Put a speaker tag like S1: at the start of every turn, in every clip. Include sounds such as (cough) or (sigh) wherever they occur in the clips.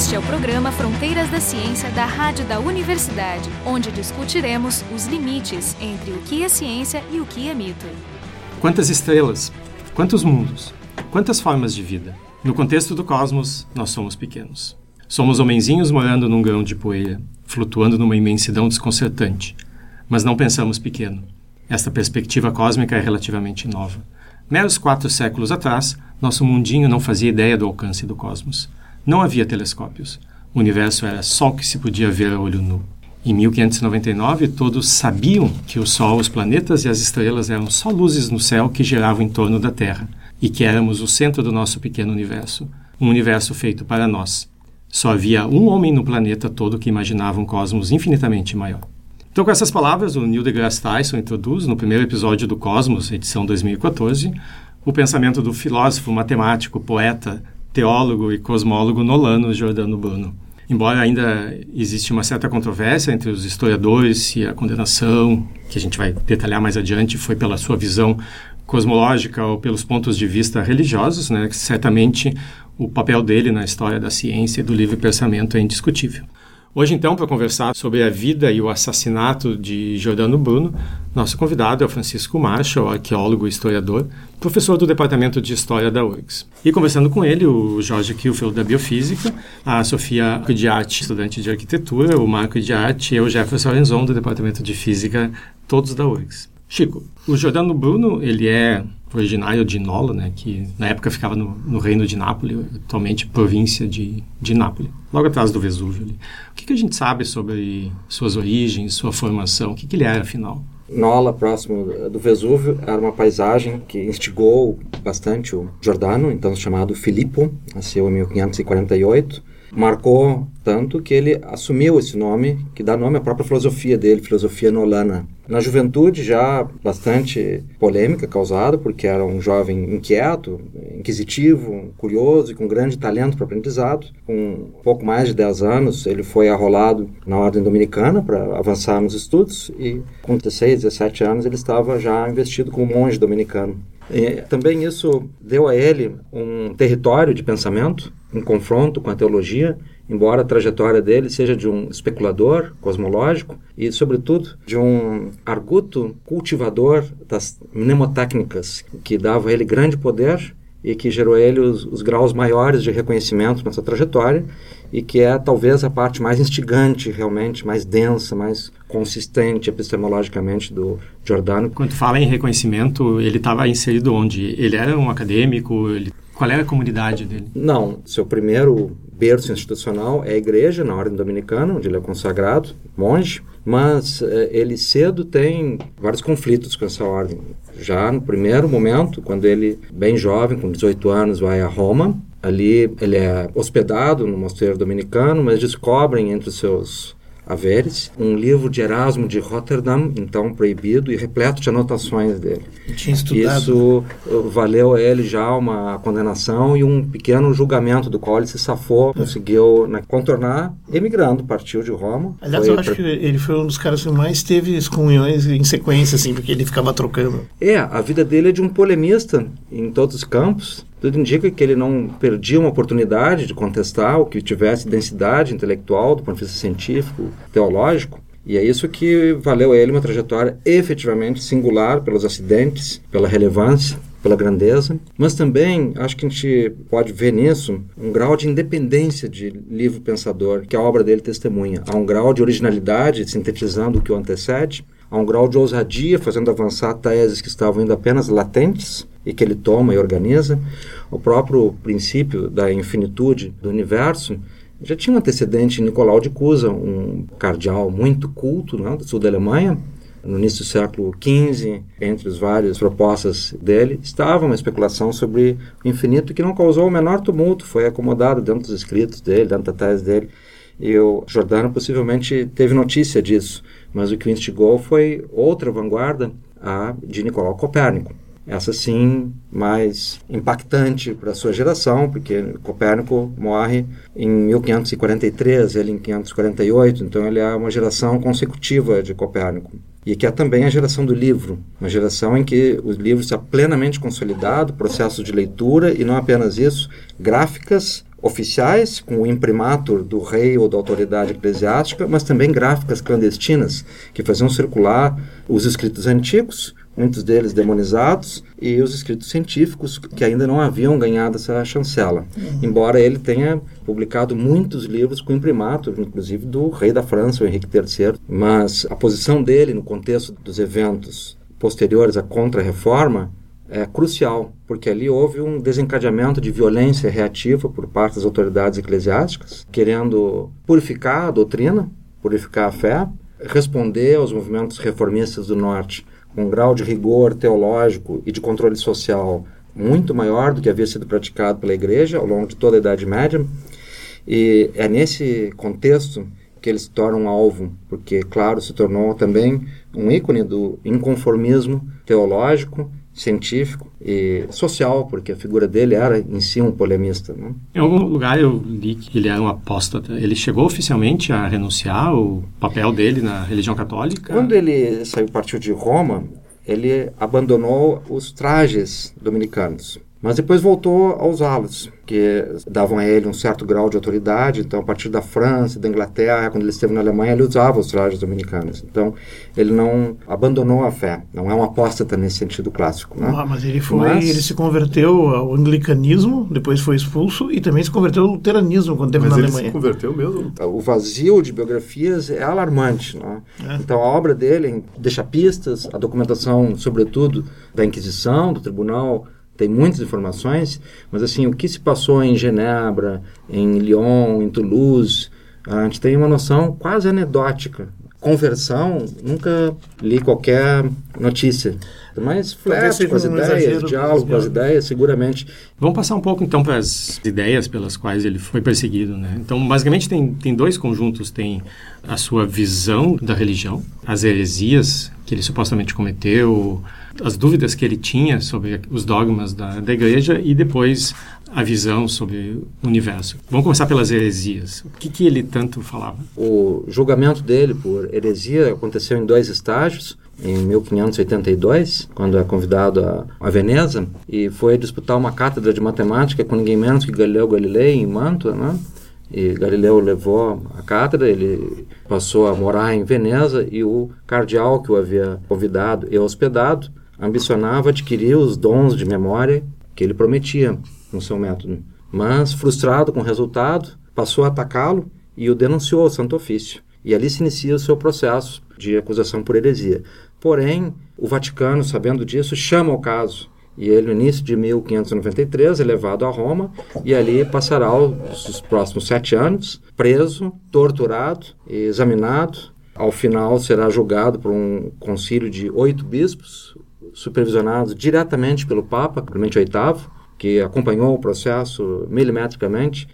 S1: Este é o programa Fronteiras da Ciência da Rádio da Universidade, onde discutiremos os limites entre o que é ciência e o que é mito.
S2: Quantas estrelas? Quantos mundos? Quantas formas de vida? No contexto do cosmos, nós somos pequenos. Somos homenzinhos morando num grão de poeira, flutuando numa imensidão desconcertante. Mas não pensamos pequeno. Esta perspectiva cósmica é relativamente nova. Meros quatro séculos atrás, nosso mundinho não fazia ideia do alcance do cosmos. Não havia telescópios. O universo era só o que se podia ver a olho nu. Em 1599, todos sabiam que o Sol, os planetas e as estrelas eram só luzes no céu que giravam em torno da Terra e que éramos o centro do nosso pequeno universo, um universo feito para nós. Só havia um homem no planeta todo que imaginava um cosmos infinitamente maior. Então, com essas palavras, o Neil deGrasse Tyson introduz, no primeiro episódio do Cosmos, edição 2014, o pensamento do filósofo, matemático, poeta, teólogo e cosmólogo Nolano Giordano Bruno. Embora ainda existe uma certa controvérsia entre os historiadores se a condenação, que a gente vai detalhar mais adiante, foi pela sua visão cosmológica ou pelos pontos de vista religiosos, né, certamente o papel dele na história da ciência e do livre pensamento é indiscutível. Hoje, então, para conversar sobre a vida e o assassinato de Giordano Bruno, nosso convidado é o Francisco Marshall, arqueólogo e historiador, professor do Departamento de História da URGS. E conversando com ele, o Jorge Kilfield, da Biofísica, a Sofia de estudante de Arquitetura, o Marco de e o Jefferson Lorenzon, do Departamento de Física, todos da URGS. Chico, o Giordano Bruno, ele é originário de Nola, né, que na época ficava no, no reino de Nápoles, atualmente província de, de Nápoles, logo atrás do Vesúvio. Ali. O que, que, a gente sabe sobre suas origens, sua formação? O que, que ele era, afinal?
S3: Nola, próximo do Vesúvio, era uma paisagem que instigou bastante o Giordano, então chamado Filippo, nasceu em 1548, marcou tanto que ele assumiu esse nome, que dá nome à própria filosofia dele, filosofia nolana. Na juventude já bastante polêmica causada, porque era um jovem inquieto, inquisitivo, curioso e com grande talento para aprendizado. Com pouco mais de 10 anos, ele foi arrolado na ordem dominicana para avançar nos estudos e com 16, 17 anos ele estava já investido como monge dominicano. E também isso deu a ele um território de pensamento, um confronto com a teologia, embora a trajetória dele seja de um especulador cosmológico e, sobretudo, de um arguto cultivador das mnemotécnicas, que dava a ele grande poder e que gerou a ele os, os graus maiores de reconhecimento nessa trajetória e que é talvez a parte mais instigante, realmente, mais densa, mais consistente epistemologicamente do Giordano.
S2: Quando fala em reconhecimento, ele estava inserido onde? Ele era um acadêmico? Ele... Qual era a comunidade dele?
S3: Não, seu primeiro berço institucional é a igreja, na ordem dominicana, onde ele é consagrado, monge, mas eh, ele cedo tem vários conflitos com essa ordem. Já no primeiro momento, quando ele, bem jovem, com 18 anos, vai a Roma, ali ele é hospedado no mosteiro dominicano, mas descobrem entre os seus haveres, um livro de Erasmo de Rotterdam, então proibido e repleto de anotações dele.
S4: tinha estudado.
S3: Isso uh, valeu a ele já uma condenação e um pequeno julgamento do qual ele se safou, conseguiu né, contornar, emigrando, partiu de Roma.
S4: Aliás, eu acho pra... que ele foi um dos caras que mais teve excomunhões em sequência, assim, porque ele ficava trocando.
S3: É, a vida dele é de um polemista em todos os campos, tudo indica que ele não perdia uma oportunidade de contestar o que tivesse densidade intelectual do ponto de vista científico, teológico. E é isso que valeu a ele uma trajetória efetivamente singular pelos acidentes, pela relevância, pela grandeza, mas também acho que a gente pode ver nisso um grau de independência de livro pensador que a obra dele testemunha. Há um grau de originalidade, sintetizando o que o antecede, há um grau de ousadia, fazendo avançar teses que estavam ainda apenas latentes, e que ele toma e organiza, o próprio princípio da infinitude do universo já tinha um antecedente Nicolau de Cusa, um cardeal muito culto né, do sul da Alemanha, no início do século XV, entre as várias propostas dele, estava uma especulação sobre o infinito que não causou o menor tumulto, foi acomodado dentro dos escritos dele, dentro da tese dele. E o Jordano possivelmente teve notícia disso, mas o que o instigou foi outra vanguarda, a de Nicolau Copérnico essa sim mais impactante para a sua geração, porque Copérnico morre em 1543, ele em 548, então ele é uma geração consecutiva de Copérnico. E que é também a geração do livro, uma geração em que o livro está plenamente consolidado, processo de leitura e não apenas isso, gráficas oficiais, com o imprimatur do rei ou da autoridade eclesiástica, mas também gráficas clandestinas, que faziam circular os escritos antigos, muitos deles demonizados, e os escritos científicos, que ainda não haviam ganhado essa chancela. Uhum. Embora ele tenha publicado muitos livros com imprimatur, inclusive do rei da França, o Henrique III. Mas a posição dele no contexto dos eventos posteriores à Contra-Reforma é crucial, porque ali houve um desencadeamento de violência reativa por parte das autoridades eclesiásticas, querendo purificar a doutrina, purificar a fé, responder aos movimentos reformistas do Norte com um grau de rigor teológico e de controle social muito maior do que havia sido praticado pela Igreja ao longo de toda a Idade Média. E é nesse contexto que ele se torna um alvo, porque, claro, se tornou também um ícone do inconformismo teológico científico e social, porque a figura dele era em si um polemista. Né?
S2: Em algum lugar eu li que ele era um apóstata. Ele chegou oficialmente a renunciar o papel dele na religião católica?
S3: Quando ele saiu partiu de Roma, ele abandonou os trajes dominicanos, mas depois voltou a usá-los que davam a ele um certo grau de autoridade. Então, a partir da França, da Inglaterra, quando ele esteve na Alemanha, ele usava os trajes dominicanos. Então, ele não abandonou a fé. Não é um apóstata nesse sentido clássico. Né?
S4: Ah, mas ele foi, mas... ele se converteu ao anglicanismo, depois foi expulso e também se converteu ao luteranismo quando esteve na
S5: ele
S4: Alemanha.
S5: se converteu mesmo?
S3: O vazio de biografias é alarmante. Né? É. Então, a obra dele deixa pistas, a documentação, sobretudo, da Inquisição, do Tribunal tem muitas informações, mas assim, o que se passou em Genebra, em Lyon, em Toulouse, a gente tem uma noção quase anedótica. Conversão, nunca li qualquer notícia. Mas flerte com as ideias, diálogo com as ideias, seguramente.
S2: Vamos passar um pouco então para as ideias pelas quais ele foi perseguido, né? Então, basicamente tem, tem dois conjuntos, tem a sua visão da religião, as heresias que ele supostamente cometeu, as dúvidas que ele tinha sobre os dogmas da, da igreja e depois a visão sobre o universo. Vamos começar pelas heresias. O que, que ele tanto falava?
S3: O julgamento dele por heresia aconteceu em dois estágios. Em 1582, quando é convidado a, a Veneza, e foi disputar uma cátedra de matemática com ninguém menos que Galileu Galilei, em Mantua, né? E Galileu levou a cátedra, ele passou a morar em Veneza e o cardeal que o havia convidado e hospedado ambicionava adquirir os dons de memória que ele prometia no seu método. Mas, frustrado com o resultado, passou a atacá-lo e o denunciou ao Santo Ofício. E ali se inicia o seu processo de acusação por heresia. Porém, o Vaticano, sabendo disso, chama o caso. E ele, no início de 1593, é levado a Roma e ali passará os, os próximos sete anos preso, torturado, examinado. Ao final, será julgado por um concílio de oito bispos, supervisionados diretamente pelo Papa Clemente VIII, que acompanhou o processo milimetricamente,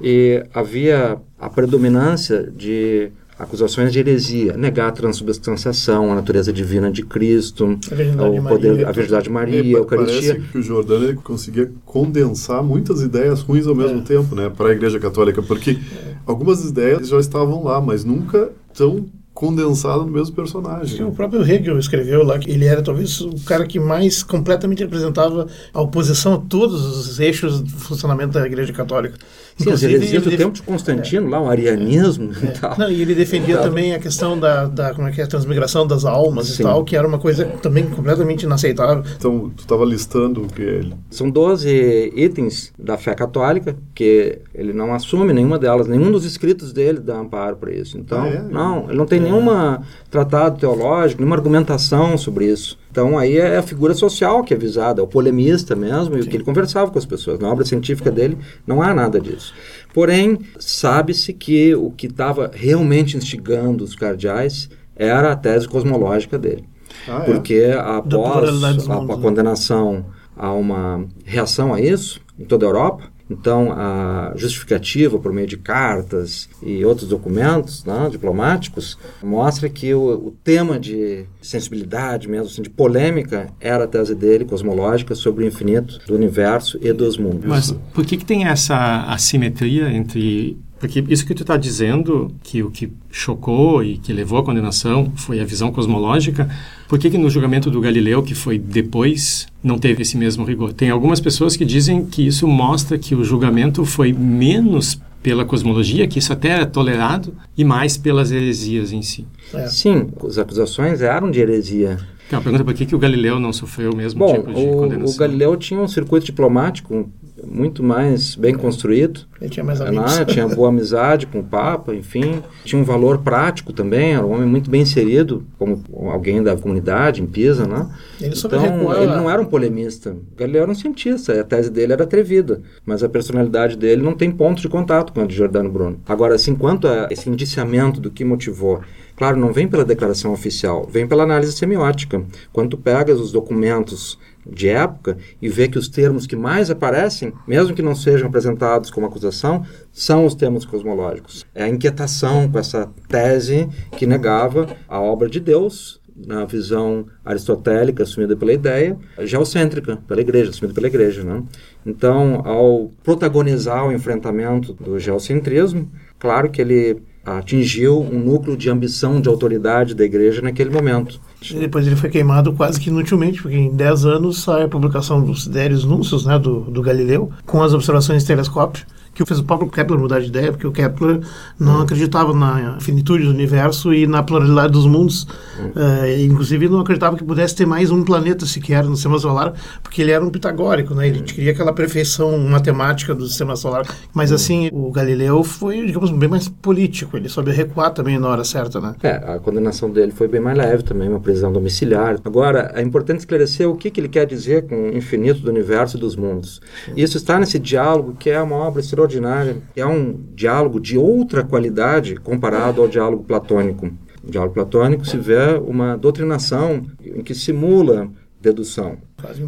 S3: e havia a predominância de acusações de heresia, negar a transubstanciação, a natureza divina de Cristo, o poder, Maria, a verdade de Maria, a Eucaristia.
S5: Parece que o Jordano conseguia condensar muitas ideias ruins ao mesmo é. tempo, né, para a Igreja Católica, porque é. algumas ideias já estavam lá, mas nunca tão condensado no mesmo personagem.
S4: Sim, o próprio Hegel escreveu lá que ele era talvez o cara que mais completamente representava a oposição a todos os eixos do funcionamento da Igreja Católica.
S3: Sim, as heresias do tempo de Constantino, é. lá, o arianismo é. e tal.
S4: Não, e ele defendia também a questão da, da, como é que é, a transmigração das almas sim. e tal, que era uma coisa também completamente inaceitável.
S5: Então, tu estava listando o que ele...
S3: São 12 itens da fé católica que ele não assume nenhuma delas, nenhum dos escritos dele dá amparo para isso. Então, ah, é? não, ele não tem nenhuma tratado teológico, nenhuma argumentação sobre isso. Então aí é a figura social que é visada, é o polemista mesmo, Sim. e o que ele conversava com as pessoas. Na obra científica dele não há nada disso. Porém, sabe-se que o que estava realmente instigando os cardeais era a tese cosmológica dele. Ah, é? Porque após a, a né? condenação a uma reação a isso, em toda a Europa, então, a justificativa por meio de cartas e outros documentos né, diplomáticos mostra que o, o, tema de sensibilidade, mesmo assim, de polêmica, era a tese dele, cosmológica, sobre o infinito do universo e dos mundos.
S2: Mas por que, que tem essa assimetria entre Porque isso que tu está dizendo, que o que chocou e que levou à condenação foi a visão cosmológica, por que, que no julgamento do Galileu, que foi depois, não teve esse mesmo rigor? Tem algumas pessoas que dizem que isso mostra que o julgamento foi menos pela cosmologia, que isso até era tolerado, e mais pelas heresias em si.
S3: É. Sim, as acusações eram de heresia.
S2: Então, a pergunta é por que, que o Galileu não sofreu o mesmo
S3: Bom,
S2: tipo de
S3: o,
S2: condenação?
S3: o Galileu tinha um circuito diplomático muito mais bem construído.
S4: Ele tinha mais amigos.
S3: Né? (laughs) Tinha boa amizade com o Papa, enfim. Tinha um valor prático também, era um homem muito bem inserido, como alguém da comunidade em Pisa, né?
S4: Ele
S3: então, ele não era um polemista. Galileu era um cientista, a tese dele era atrevida, mas a personalidade dele não tem ponto de contato com a de Giordano Bruno. Agora, assim, quanto a esse indiciamento do que motivou Claro, não vem pela declaração oficial, vem pela análise semiótica. Quando tu pegas os documentos de época e vê que os termos que mais aparecem, mesmo que não sejam apresentados como acusação, são os termos cosmológicos. É a inquietação com essa tese que negava a obra de Deus na visão aristotélica assumida pela ideia, geocêntrica pela igreja, assumida pela igreja. Né? Então, ao protagonizar o enfrentamento do geocentrismo, claro que ele atingiu um núcleo de ambição de autoridade da igreja naquele momento.
S4: Depois ele foi queimado quase que inutilmente, porque em 10 anos sai a publicação dos Sidérios Núncios, né, do, do Galileu, com as observações de telescópio, que fez o próprio Kepler mudar de ideia, porque o Kepler não acreditava na finitude do universo e na pluralidade dos mundos. Uh, inclusive, não acreditava que pudesse ter mais um planeta sequer no sistema solar, porque ele era um pitagórico, né? Ele queria aquela perfeição matemática do sistema solar. Mas, assim, o Galileu foi, digamos, bem mais político. Ele soube recuar também na hora certa, né?
S3: É, a condenação dele foi bem mais leve também, uma prisão domiciliar. Agora, é importante esclarecer o que, que ele quer dizer com o infinito do universo e dos mundos. Isso está nesse diálogo que é uma obra extraordinária extraordinária. É um diálogo de outra qualidade comparado ao diálogo platônico. No diálogo platônico se vê uma doutrinação em que simula dedução,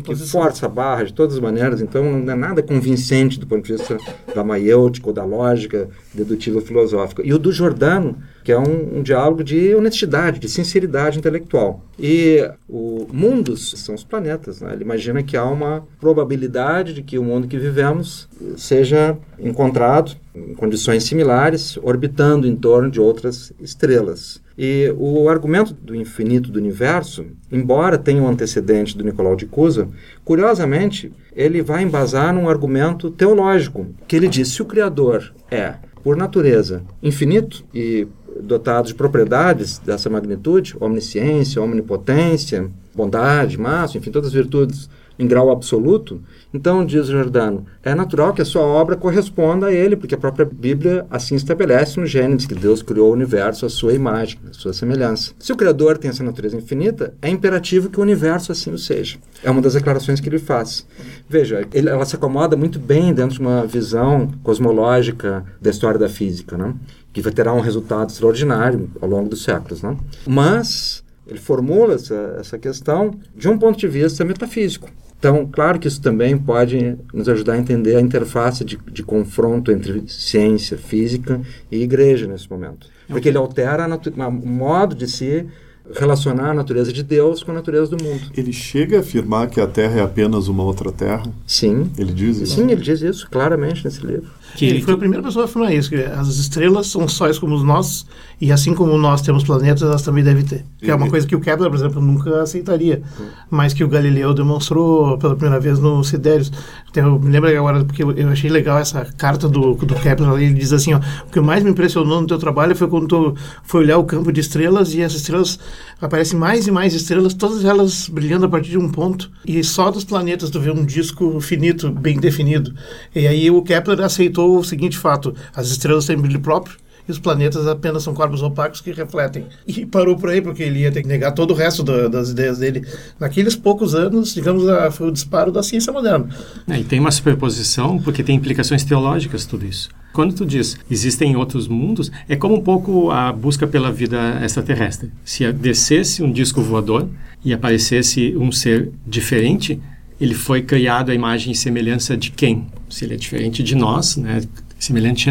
S3: que força a barra de todas as maneiras, então não é nada convincente do ponto de vista da maiêutica ou da lógica dedutiva filosófica. E o do Jordano, que é um, um diálogo de honestidade, de sinceridade intelectual. E o mundos são os planetas. Né? Ele imagina que há uma probabilidade de que o mundo que vivemos seja encontrado em condições similares, orbitando em torno de outras estrelas. E o argumento do infinito do universo, embora tenha um antecedente do Nicolau de Cusa, curiosamente, ele vai embasar num argumento teológico, que ele diz, se o Criador é, por natureza, infinito e dotado de propriedades dessa magnitude, omnisciência, omnipotência, bondade, massa, enfim, todas as virtudes em grau absoluto, então, diz Jordano, é natural que a sua obra corresponda a ele, porque a própria Bíblia assim estabelece no Gênesis, que Deus criou o universo à sua imagem, à sua semelhança. Se o Criador tem essa natureza infinita, é imperativo que o universo assim o seja. É uma das declarações que ele faz. Veja, ele, ela se acomoda muito bem dentro de uma visão cosmológica da história da física, né? Que terá um resultado extraordinário ao longo dos séculos. Né? Mas ele formula essa, essa questão de um ponto de vista metafísico. Então, claro que isso também pode nos ajudar a entender a interface de, de confronto entre ciência, física e igreja nesse momento. Porque ele altera o modo de se relacionar a natureza de Deus com a natureza do mundo.
S5: Ele chega a afirmar que a Terra é apenas uma outra Terra?
S3: Sim.
S5: Ele diz isso?
S3: Sim, ele diz isso claramente nesse livro.
S4: Que, ele foi a primeira pessoa a afirmar isso, que as estrelas são sóis como nós, e assim como nós temos planetas, elas também devem ter. Que é uma coisa que o Kepler, por exemplo, nunca aceitaria, mas que o Galileu demonstrou pela primeira vez no Sidérios. Então, eu me lembro agora, porque eu achei legal essa carta do, do Kepler, ele diz assim, ó, o que mais me impressionou no teu trabalho foi quando tu foi olhar o campo de estrelas, e essas estrelas, aparecem mais e mais estrelas, todas elas brilhando a partir de um ponto, e só dos planetas tu vê um disco finito, bem definido. E aí o Kepler aceitou o seguinte fato: as estrelas têm brilho próprio e os planetas apenas são corpos opacos que refletem. E parou por aí, porque ele ia ter que negar todo o resto do, das ideias dele. Naqueles poucos anos, digamos, foi o disparo da ciência moderna.
S2: É, e tem uma superposição, porque tem implicações teológicas tudo isso. Quando tu diz existem outros mundos, é como um pouco a busca pela vida extraterrestre. Se descesse um disco voador e aparecesse um ser diferente, ele foi criado à imagem e semelhança de quem? Se ele é diferente de nós, né? Semelhante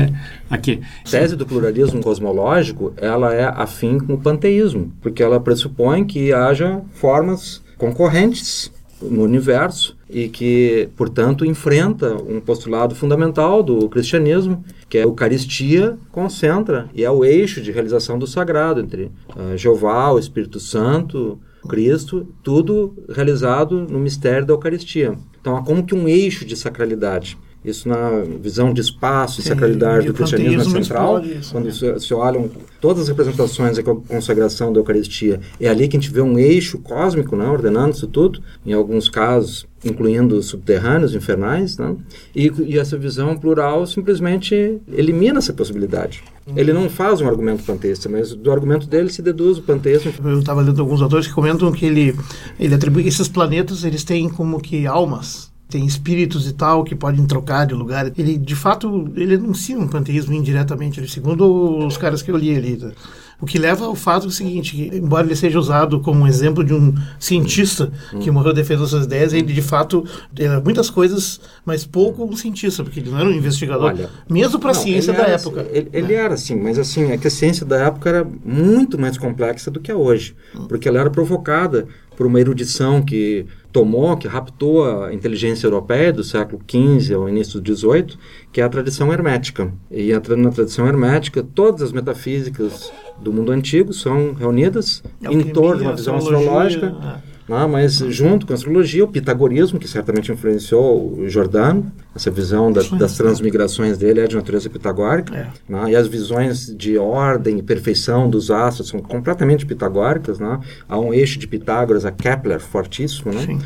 S2: a quê?
S3: A tese do pluralismo cosmológico, ela é afim com o panteísmo, porque ela pressupõe que haja formas concorrentes no universo e que, portanto, enfrenta um postulado fundamental do cristianismo, que é a Eucaristia concentra e é o eixo de realização do sagrado entre uh, Jeová, o Espírito Santo, Cristo, tudo realizado no mistério da Eucaristia. Então, há como que um eixo de sacralidade. Isso na visão de espaço e sacralidade do cristianismo é central. Isso, quando né? se olham todas as representações da consagração da Eucaristia, é ali que a gente vê um eixo cósmico, né, ordenando isso tudo. Em alguns casos, incluindo subterrâneos, infernais, né? e, e, essa visão plural simplesmente elimina essa possibilidade. Ele não faz um argumento panteísta, mas do argumento dele se deduz o panteísmo.
S4: Eu estava lendo alguns autores que comentam que ele, ele atribui esses planetas, eles têm como que almas tem espíritos e tal que podem trocar de lugar. Ele, de fato, ele anuncia um panteísmo indiretamente, segundo os caras que eu li ali. Tá? O que leva ao fato do seguinte, que, embora ele seja usado como um exemplo de um cientista que morreu defendendo suas ideias, ele de fato era muitas coisas, mas pouco um cientista, porque ele não era um investigador, Olha, mesmo para a ciência da época.
S3: Ele, ele era assim, mas assim, é que a ciência da época era muito mais complexa do que é hoje, porque ela era provocada por uma erudição que tomou, que raptou a inteligência europeia do século XV ao início do XVIII, que é a tradição hermética. E entrando na tradição hermética, todas as metafísicas do mundo antigo são reunidas Alquimia, em torno de uma visão astrológica. Né? mas junto com a astrologia, o pitagorismo, que certamente influenciou o Jordano, essa visão da, das transmigrações dele é de natureza pitagórica, é. né? e as visões de ordem e perfeição dos astros são completamente pitagóricas. Né? Há um eixo de Pitágoras, a Kepler, fortíssimo. Né? Sim.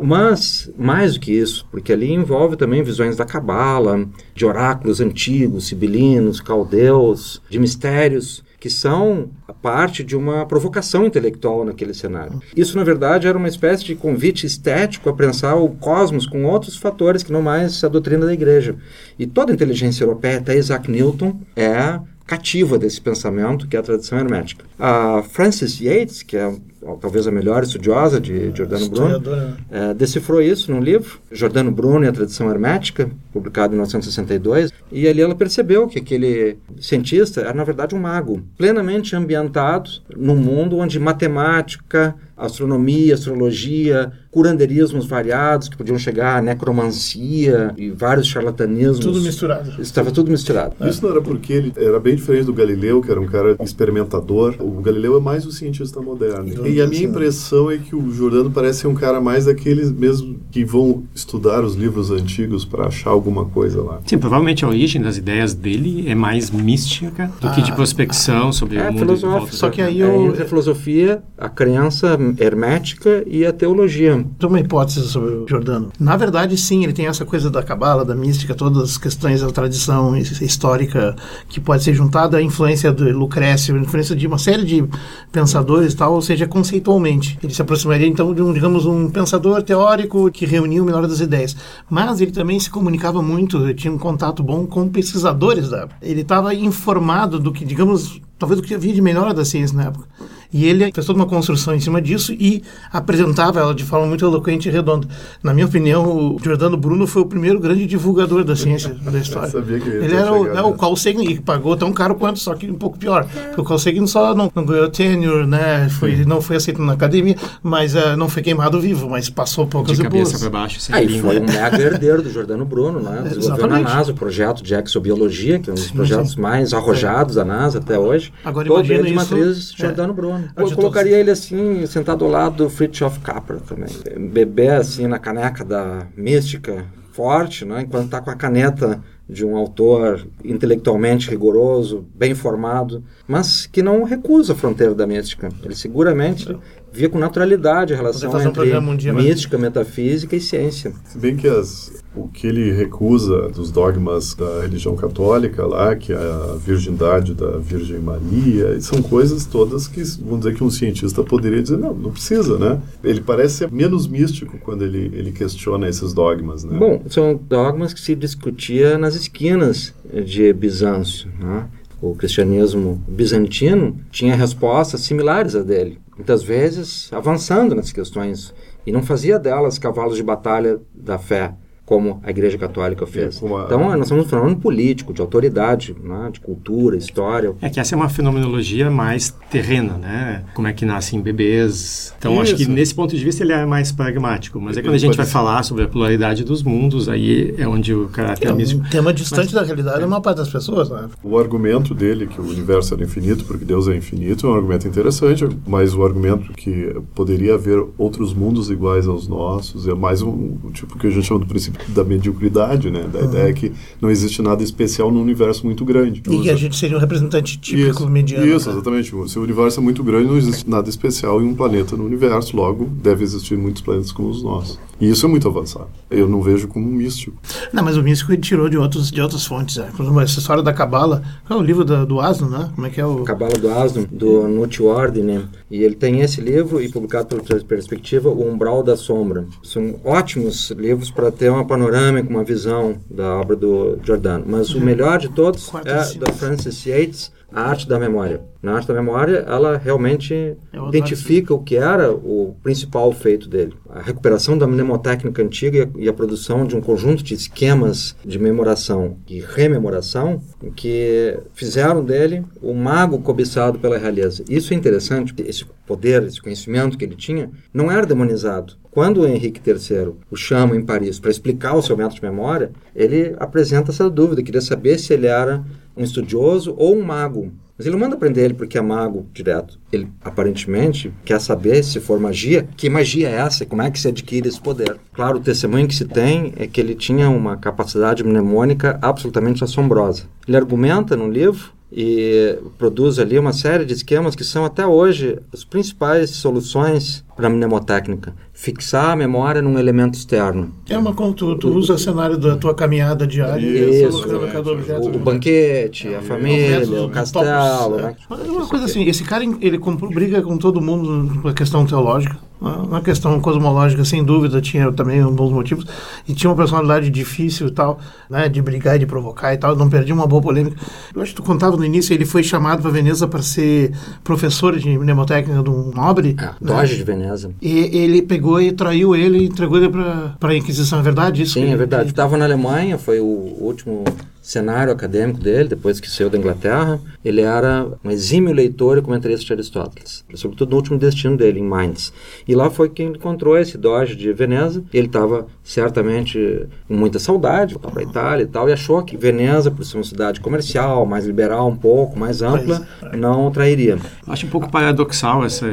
S3: Mas, mais do que isso, porque ali envolve também visões da Cabala, de oráculos antigos, sibilinos, caldeus, de mistérios que são parte de uma provocação intelectual naquele cenário. Isso, na verdade, era uma espécie de convite estético a pensar o cosmos com outros fatores que não mais a doutrina da igreja. E toda a inteligência europeia, até Isaac Newton, é cativa desse pensamento, que é a tradição hermética. A Frances Yates, que é talvez a melhor estudiosa de Giordano Bruno, é, decifrou isso num livro, Giordano Bruno e a Tradição Hermética, publicado em 1962, e ali ela percebeu que aquele cientista era, na verdade, um mago, plenamente ambientado num mundo onde matemática, astronomia, astrologia, curanderismos variados que podiam chegar à necromancia e vários charlatanismos.
S4: Tudo misturado.
S3: Estava tudo misturado.
S5: Isso não era porque ele era bem diferente do Galileu, que era um cara experimentador. O Galileu é mais o cientista moderno. E a minha impressão é que o Jordano parece ser um cara mais daqueles mesmo que vão estudar os livros antigos para achar alguma coisa lá.
S2: Sim, provavelmente a origem das ideias dele é mais mística do ah, que de prospecção sobre
S3: é,
S2: o mundo.
S3: Só que aí é, a filosofia, a crença hermética e a teologia.
S4: Tem uma hipótese sobre o Jordano. Na verdade, sim, ele tem essa coisa da cabala, da mística, todas as questões da tradição histórica que pode ser juntada à influência do Lucrécio, à influência de uma série de pensadores e tal, ou seja, conceitualmente. Ele se aproximaria então de um, digamos, um pensador teórico que reunia o melhor das ideias. Mas ele também se comunicava muito, tinha um contato bom com pesquisadores da época. Ele estava informado do que, digamos, talvez o que havia de melhor da ciência na época. E ele fez toda uma construção em cima disso e apresentava ela de forma muito eloquente e redonda. Na minha opinião, o Giordano Bruno foi o primeiro grande divulgador da ciência (laughs) da história.
S5: sabia que
S4: ele era o, né, o Carl Sagan e pagou tão caro quanto, só que um pouco pior. Porque o Carl Sagan só não, não ganhou tenure, né? Foi, não foi aceito na academia, mas uh, não foi queimado vivo, mas passou poucas
S2: de cabeça para baixo. Sem
S3: Aí foi um mega herdeiro do Giordano Bruno, né? (laughs) Desenvolveu na NASA o projeto de exobiologia, que é um dos sim, projetos sim. mais arrojados é. da NASA até hoje.
S4: Agora Todo imagina de
S3: matriz
S4: é.
S3: Giordano Eu colocaria ele assim, sentado ao lado do Fritjof Capra também. Bebê assim na caneca da mística, forte, né? enquanto está com a caneta de um autor intelectualmente rigoroso, bem formado, mas que não recusa a fronteira da mística. Ele seguramente via com naturalidade a relação entre um mística, metafísica e ciência.
S5: Se bem que as, o que ele recusa dos dogmas da religião católica lá, que é a virgindade da Virgem Maria, são coisas todas que, vamos dizer que um cientista poderia dizer, não, não precisa, né? Ele parece ser menos místico quando ele, ele questiona esses dogmas, né?
S3: Bom, são dogmas que se discutia nas esquinas de Bizâncio, né? O cristianismo bizantino tinha respostas similares a dele muitas vezes avançando nas questões e não fazia delas cavalos de batalha da fé. Como a Igreja Católica fez.
S5: a-
S3: Então, nós estamos falando político, de autoridade, né, de cultura, história.
S2: É que essa é uma fenomenologia mais terrena, né? Como é que nascem bebês. Então, acho que
S5: Isso.
S2: nesse ponto de vista ele é mais pragmático. Mas é quando a gente vai
S5: ser.
S2: falar sobre a pluralidade dos mundos, aí é onde o caráter
S4: É
S2: místico...
S4: um tema distante da realidade da maior parte das pessoas, né?
S5: O argumento dele, que o universo era infinito, porque Deus é infinito, é um argumento interessante, mas o argumento que poderia haver outros mundos iguais aos nossos é mais um, um tipo que a gente chama do princípio da mediocridade, né? Da ideia que não existe nada especial num universo muito grande.
S4: E que a gente seria um representante típico
S5: Isso,
S4: mediano.
S5: Isso,
S4: né?
S5: exatamente. Se o universo é muito grande, não existe nada especial em um planeta no universo, logo deve existir muitos planetas como os nossos. E isso é muito avançado. Eu não vejo como um místico.
S4: Não, mas o místico ele tirou de, outros, de outras fontes. Né? Por exemplo, essa história da Cabala, qual é o livro da- do Asno, né? Como é que é o.
S3: Cabala do Asno, do Nuti Ordine. E ele tem esse livro, e publicado pela Perspectiva, O Umbral da Sombra. São ótimos livros para ter uma panorâmica, uma visão da obra do Giordano. Mas o melhor de todos
S4: Quarto
S3: é da Francis Yates, A Arte da Memória. Na Arte da Memória, ela realmente
S4: É
S3: identifica o que era o principal feito dele. A recuperação da mnemotécnica antiga e a, e a produção de um conjunto de esquemas de memoração e rememoração que fizeram dele o mago cobiçado pela realeza. Isso é interessante, esse poder, esse conhecimento que ele tinha, não era demonizado. Quando o Henrique III o chama em Paris para explicar o seu método de memória, ele apresenta essa dúvida, queria saber se ele era um estudioso ou um mago. Mas ele não manda prender ele porque é mago direto. Ele aparentemente quer saber se for magia, que magia é essa? Como é que se adquire esse poder? Claro, o testemunho que se tem é que ele tinha uma capacidade mnemônica absolutamente assombrosa. Ele argumenta no livro e produz ali uma série de esquemas que são até hoje as principais soluções para a mnemotécnica. Fixar a memória num elemento externo.
S4: É uma quando tu, tu usa o cenário da tua caminhada diária
S3: Isso,
S4: cada objeto.
S3: O, o banquete, a família,
S4: métodos,
S3: o castelo.
S4: topos,
S3: né?
S4: é. Uma coisa assim, esse cara ele briga com todo mundo na questão teológica, né? na questão cosmológica, sem dúvida, tinha também bons motivos, e tinha uma personalidade difícil e tal, né, de brigar e de provocar e tal, não perdia uma boa polêmica. Eu acho que tu contava no início, ele foi chamado para Veneza para ser professor de mnemotécnica de um nobre,
S3: É,
S4: né?
S3: Doge de Veneza.
S4: E ele pegou e traiu ele e entregou ele para a Inquisição, é verdade isso?
S3: Sim, é verdade. Estava na Alemanha, foi o último cenário acadêmico dele, depois que saiu da Inglaterra. Ele era um exímio leitor e comentarista de Aristóteles, sobretudo no último destino dele, em Mainz. E lá foi que encontrou esse Doge de Veneza. Ele estava certamente com muita saudade, voltar para a Itália e tal, e achou que Veneza, por ser uma cidade comercial, mais liberal um pouco, mais ampla, não o trairia.
S2: Acho um pouco paradoxal essa,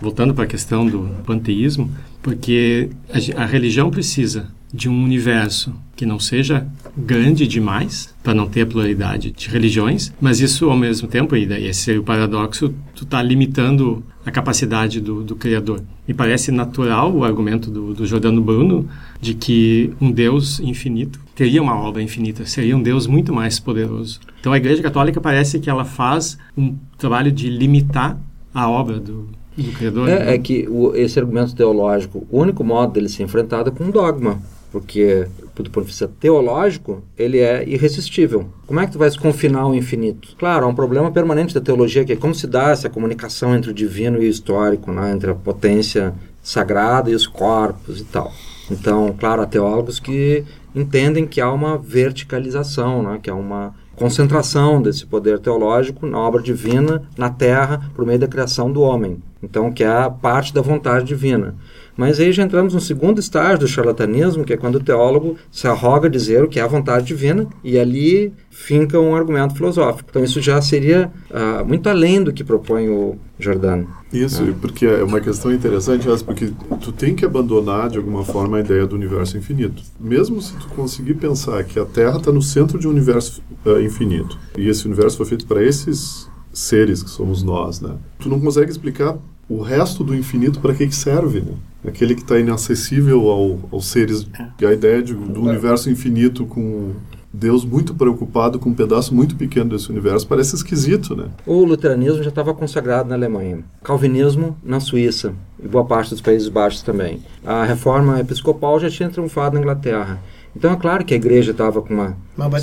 S2: voltando para a questão do panteísmo, porque a, a religião precisa de um universo que não seja grande demais para não ter a pluralidade de religiões, mas isso ao mesmo tempo, e daí esse é o paradoxo, tu está limitando a capacidade do, do Criador. Me parece natural o argumento do, do Giordano Bruno de que um Deus infinito teria uma obra infinita, seria um Deus muito mais poderoso. Então a Igreja Católica parece que ela faz um trabalho de limitar a obra do, do Criador.
S3: É, é que o- esse argumento teológico, o único modo dele ser enfrentado é com um dogma, porque do ponto de vista teológico, ele é irresistível. Como é que tu vai se confinar ao infinito? Claro, há um problema permanente da teologia, que é como se dá essa comunicação entre o divino e o histórico, né? entre a potência sagrada e os corpos e tal. Então, claro, há teólogos que entendem que há uma verticalização, né? que há uma concentração desse poder teológico na obra divina, na terra, por meio da criação do homem. Então, que é a parte da vontade divina. Mas aí já entramos no segundo estágio do charlatanismo, que é quando o teólogo se arroga a dizer o que é a vontade divina e ali finca um argumento filosófico. Então isso já seria ah, muito além do que propõe o Giordano.
S5: Isso, e porque é uma questão interessante essa, porque tu tem que abandonar de alguma forma a ideia do universo infinito. Mesmo se tu conseguir pensar que a Terra está no centro de um universo ah, infinito, e esse universo foi feito para esses seres que somos nós, né? Tu não consegue explicar o resto do infinito para que, que serve, né? Aquele que está inacessível ao, aos seres. E a ideia de, do universo infinito com Deus muito preocupado com um pedaço muito pequeno desse universo parece esquisito, né?
S3: O luteranismo já estava consagrado na Alemanha, calvinismo na Suíça e boa parte dos Países Baixos também. A reforma episcopal já tinha triunfado na Inglaterra. Então é claro que a igreja estava com uma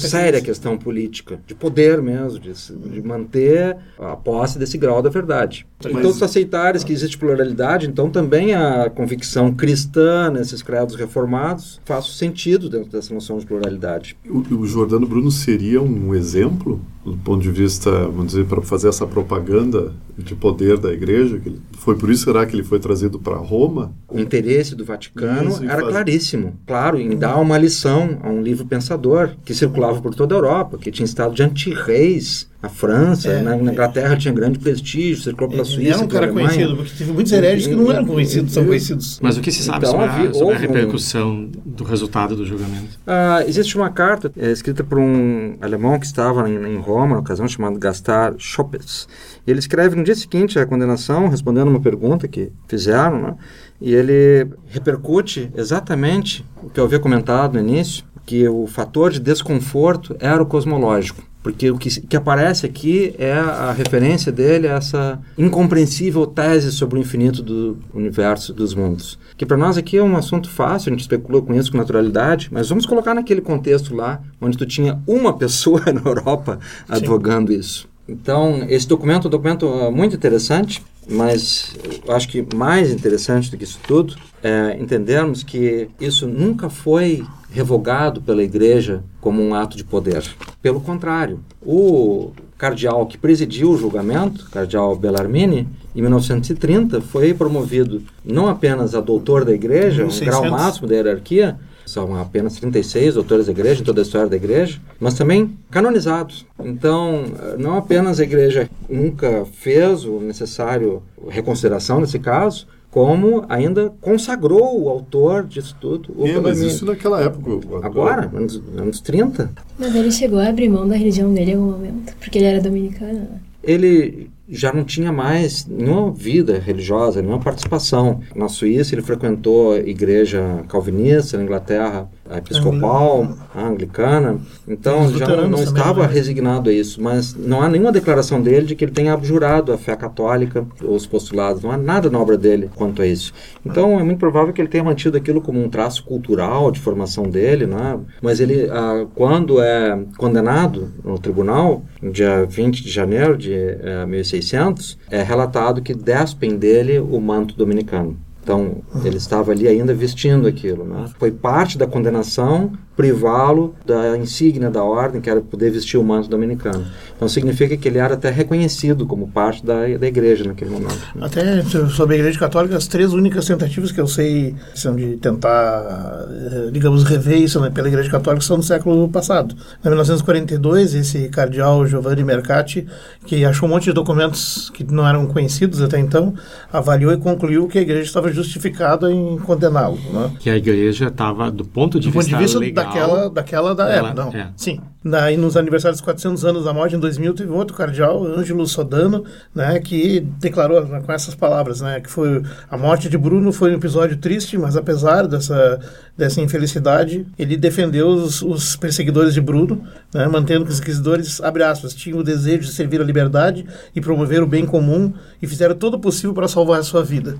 S3: séria
S4: crise.
S3: questão política, de poder mesmo, de, de manter a posse desse grau da verdade.
S5: Mas-
S3: Então, se aceitares que existe pluralidade, então também a convicção cristã nesses credos reformados faz sentido dentro dessa noção de pluralidade.
S5: O, o Jordano Bruno seria um exemplo do ponto de vista, vamos dizer, para fazer essa propaganda de poder da igreja? Que ele- foi por isso será que ele foi trazido para Roma?
S3: O interesse do Vaticano
S5: Isso,
S3: era
S5: faz-
S3: claríssimo, claro, em dar uma lição a um livro pensador que circulava por toda a Europa, que tinha estado de anti-reis na França,
S4: É,
S3: na, na Inglaterra tinha grande prestígio, circulou pela
S4: Ele
S3: Suíça,
S4: era um cara
S3: Alemanha.
S4: conhecido, porque teve muitos hereges que não eram conhecidos, são conhecidos.
S2: Mas o que se sabe
S3: Então,
S2: sobre, a, sobre a
S3: houve um-
S2: repercussão do resultado do julgamento?
S3: Ah, existe uma carta é, escrita por um alemão que estava em, em Roma, na ocasião, chamado Gaspar Schoppes. Ele escreve no dia seguinte à condenação, respondendo uma pergunta que fizeram, né? e ele repercute exatamente o que eu havia comentado no início, que o fator de desconforto era o cosmológico. Porque o que, que aparece aqui é a referência dele a essa incompreensível tese sobre o infinito do universo dos mundos. Que para nós aqui é um assunto fácil, a gente especula com isso com naturalidade, mas vamos colocar naquele contexto lá, onde tu tinha uma (laughs) pessoa na Europa advogando isso. Então, esse documento é um documento ah, muito interessante, mas acho que mais interessante do que isso tudo é entendermos que isso nunca foi revogado pela igreja como um ato de poder. Pelo contrário, o cardeal que presidiu o julgamento, cardeal Bellarmine, em 1930 foi promovido não apenas a doutor da igreja, um
S4: 1600.
S3: grau máximo da hierarquia, são apenas 36 doutores da igreja em toda a história da igreja, mas também canonizados. Então, não apenas a igreja nunca fez o necessário reconsideração nesse caso, como ainda consagrou o autor disso tudo, o
S5: É, mas isso naquela época.
S3: Agora, anos, anos 30,
S6: Mas ele chegou a abrir mão da religião dele em algum momento, porque ele era dominicano. né?
S3: ele já não tinha mais nenhuma vida religiosa, nenhuma participação. Na Suíça ele frequentou a igreja calvinista, na Inglaterra a episcopal, a anglicana. Então já não, não
S4: também,
S3: estava
S4: né?
S3: resignado a isso. Mas não há nenhuma declaração dele de que ele tenha abjurado a fé católica os postulados. Não há nada na obra dele quanto a isso. Então é muito provável que ele tenha mantido aquilo como um traço cultural de formação dele, né? Mas ele, ah, quando é condenado no tribunal, no dia 20 de janeiro de eh, 1600, é relatado que despem dele o manto dominicano. Então, ele estava ali ainda vestindo aquilo. Né? Foi parte da condenação privá-lo da insígnia da ordem, que era poder vestir o manto dominicano. Então, significa que ele era até reconhecido como parte da, da igreja naquele momento. né?
S4: Até sobre a Igreja Católica, as três únicas tentativas que eu sei são de tentar, eh, digamos, rever isso né, pela Igreja Católica são do século passado. Em 1942, esse cardeal Giovanni Mercati, que achou um monte de documentos que não eram conhecidos até então, avaliou e concluiu que a Igreja estava justificada em condená-lo. Né?
S2: Que a igreja estava, do ponto de
S4: Do ponto
S2: vista,
S4: de vista
S2: legal,
S4: daquela, daquela da
S2: ela-
S4: época, não.
S2: é.
S4: Sim. Daí, nos aniversários dos 400 anos da morte, em 2000, teve outro cardeal, Ângelo Sodano, né, que declarou né, com essas palavras, né, que foi a morte de Bruno foi um episódio triste, mas apesar dessa, dessa infelicidade, ele defendeu os, os perseguidores de Bruno, né, mantendo que os inquisidores, abre aspas, tinham o desejo de servir a liberdade e promover o bem comum e fizeram todo o possível para salvar a sua vida.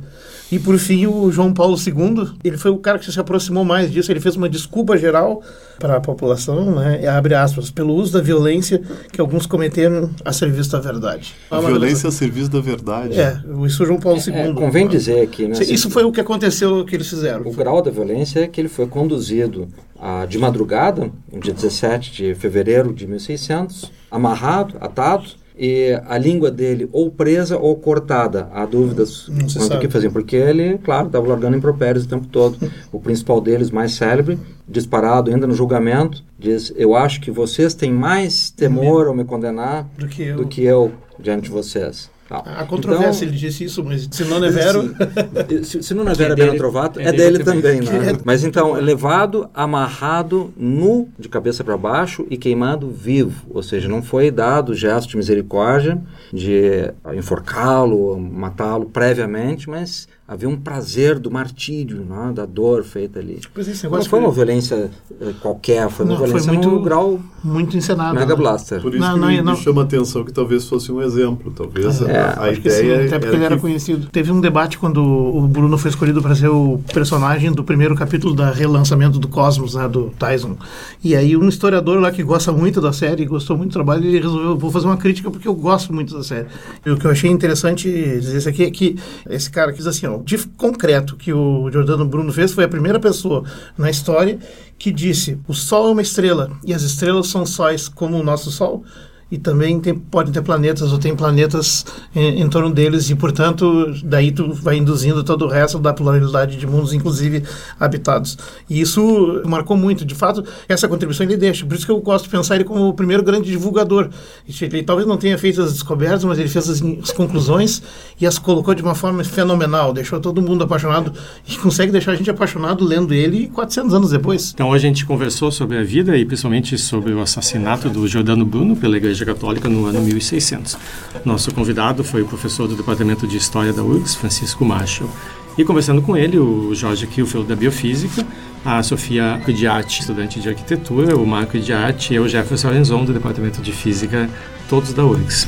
S4: E por fim, o João Paulo II, ele foi o cara que se aproximou mais disso, ele fez uma desculpa geral para a população, né, abre aspas, pelo uso da violência que alguns cometeram a serviço da verdade.
S5: A violência a serviço da verdade.
S4: É, isso João Paulo II.
S3: É, convém dizer aqui, né?
S4: Isso foi o que aconteceu, que eles fizeram.
S3: O grau da violência é que ele foi conduzido ah, de madrugada, no dia 17 de fevereiro de 1600, amarrado, atado, e a língua dele ou presa ou cortada. Há dúvidas
S4: Não
S3: quanto
S4: sabe.
S3: que faziam, porque ele, claro, estava largando impropérios o tempo todo. O principal deles, mais célebre, disparado ainda no julgamento, diz: Eu acho que vocês têm mais temor ao me condenar
S4: Do que eu.
S3: do que eu diante de vocês. Tal.
S4: Há controvérsia,
S3: Então,
S4: ele disse isso, mas se não é vero... (laughs)
S3: Se, se não é Vera
S2: dele-
S3: Beno Trovato,
S2: é
S3: é,
S2: dele
S3: dele
S2: também.
S3: também, né? (laughs) Mas então, é levado, amarrado, nu, de cabeça para baixo e queimado vivo. Ou seja, não foi dado gesto de misericórdia, de enforcá-lo, matá-lo previamente, mas havia um prazer do martírio, né? da dor feita ali.
S4: Pois é, esse
S3: Não foi uma violência eh, qualquer, foi uma
S4: Não, foi
S3: violência
S4: muito-
S3: no grau
S4: muito encenado.
S3: Mega
S4: né?
S3: Blaster.
S5: Por isso
S4: Não,
S5: que
S4: não,
S5: me,
S4: não.
S5: me chama a atenção que talvez fosse um exemplo. Talvez
S3: É,
S5: a, a
S4: Acho que sim,
S5: ideia
S4: até porque ele era
S5: que
S4: conhecido. Teve um debate quando o Bruno foi escolhido para ser o personagem do primeiro capítulo da relançamento do Cosmos, né, do Tyson. E aí um historiador lá que gosta muito da série, gostou muito do trabalho, ele resolveu, vou fazer uma crítica porque eu gosto muito da série. E o que eu achei interessante dizer isso aqui é que esse cara quis assim, ó, de concreto que o Giordano Bruno fez foi a primeira pessoa na história que disse: o Sol é uma estrela e as estrelas são sóis como o nosso Sol. E também tem, podem ter planetas ou tem planetas em, em torno deles e, portanto, daí tu vai induzindo todo o resto da pluralidade de mundos, inclusive habitados. E isso marcou muito. De fato, essa contribuição ele deixa. Por isso que eu gosto de pensar ele como o primeiro grande divulgador. Ele talvez não tenha feito as descobertas, mas ele fez as, as conclusões e as colocou de uma forma fenomenal. Deixou todo mundo apaixonado e consegue deixar a gente apaixonado lendo ele 400 anos depois.
S2: Então hoje a gente conversou sobre a vida e principalmente sobre o assassinato do Giordano Bruno pela Igreja Católica no ano 1600. Nosso convidado foi o professor do Departamento de História da URGS, Francisco Marshall. E conversando com ele, o Jorge Kilfeld da Biofísica, a Sofia Cudiati, estudante de Arquitetura, o Marco Arte e o Jefferson Lorenzon do Departamento de Física, todos da URGS.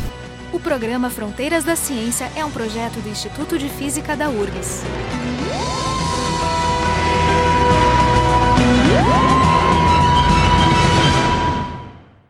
S1: O programa Fronteiras da Ciência é um projeto do Instituto de Física da URGS.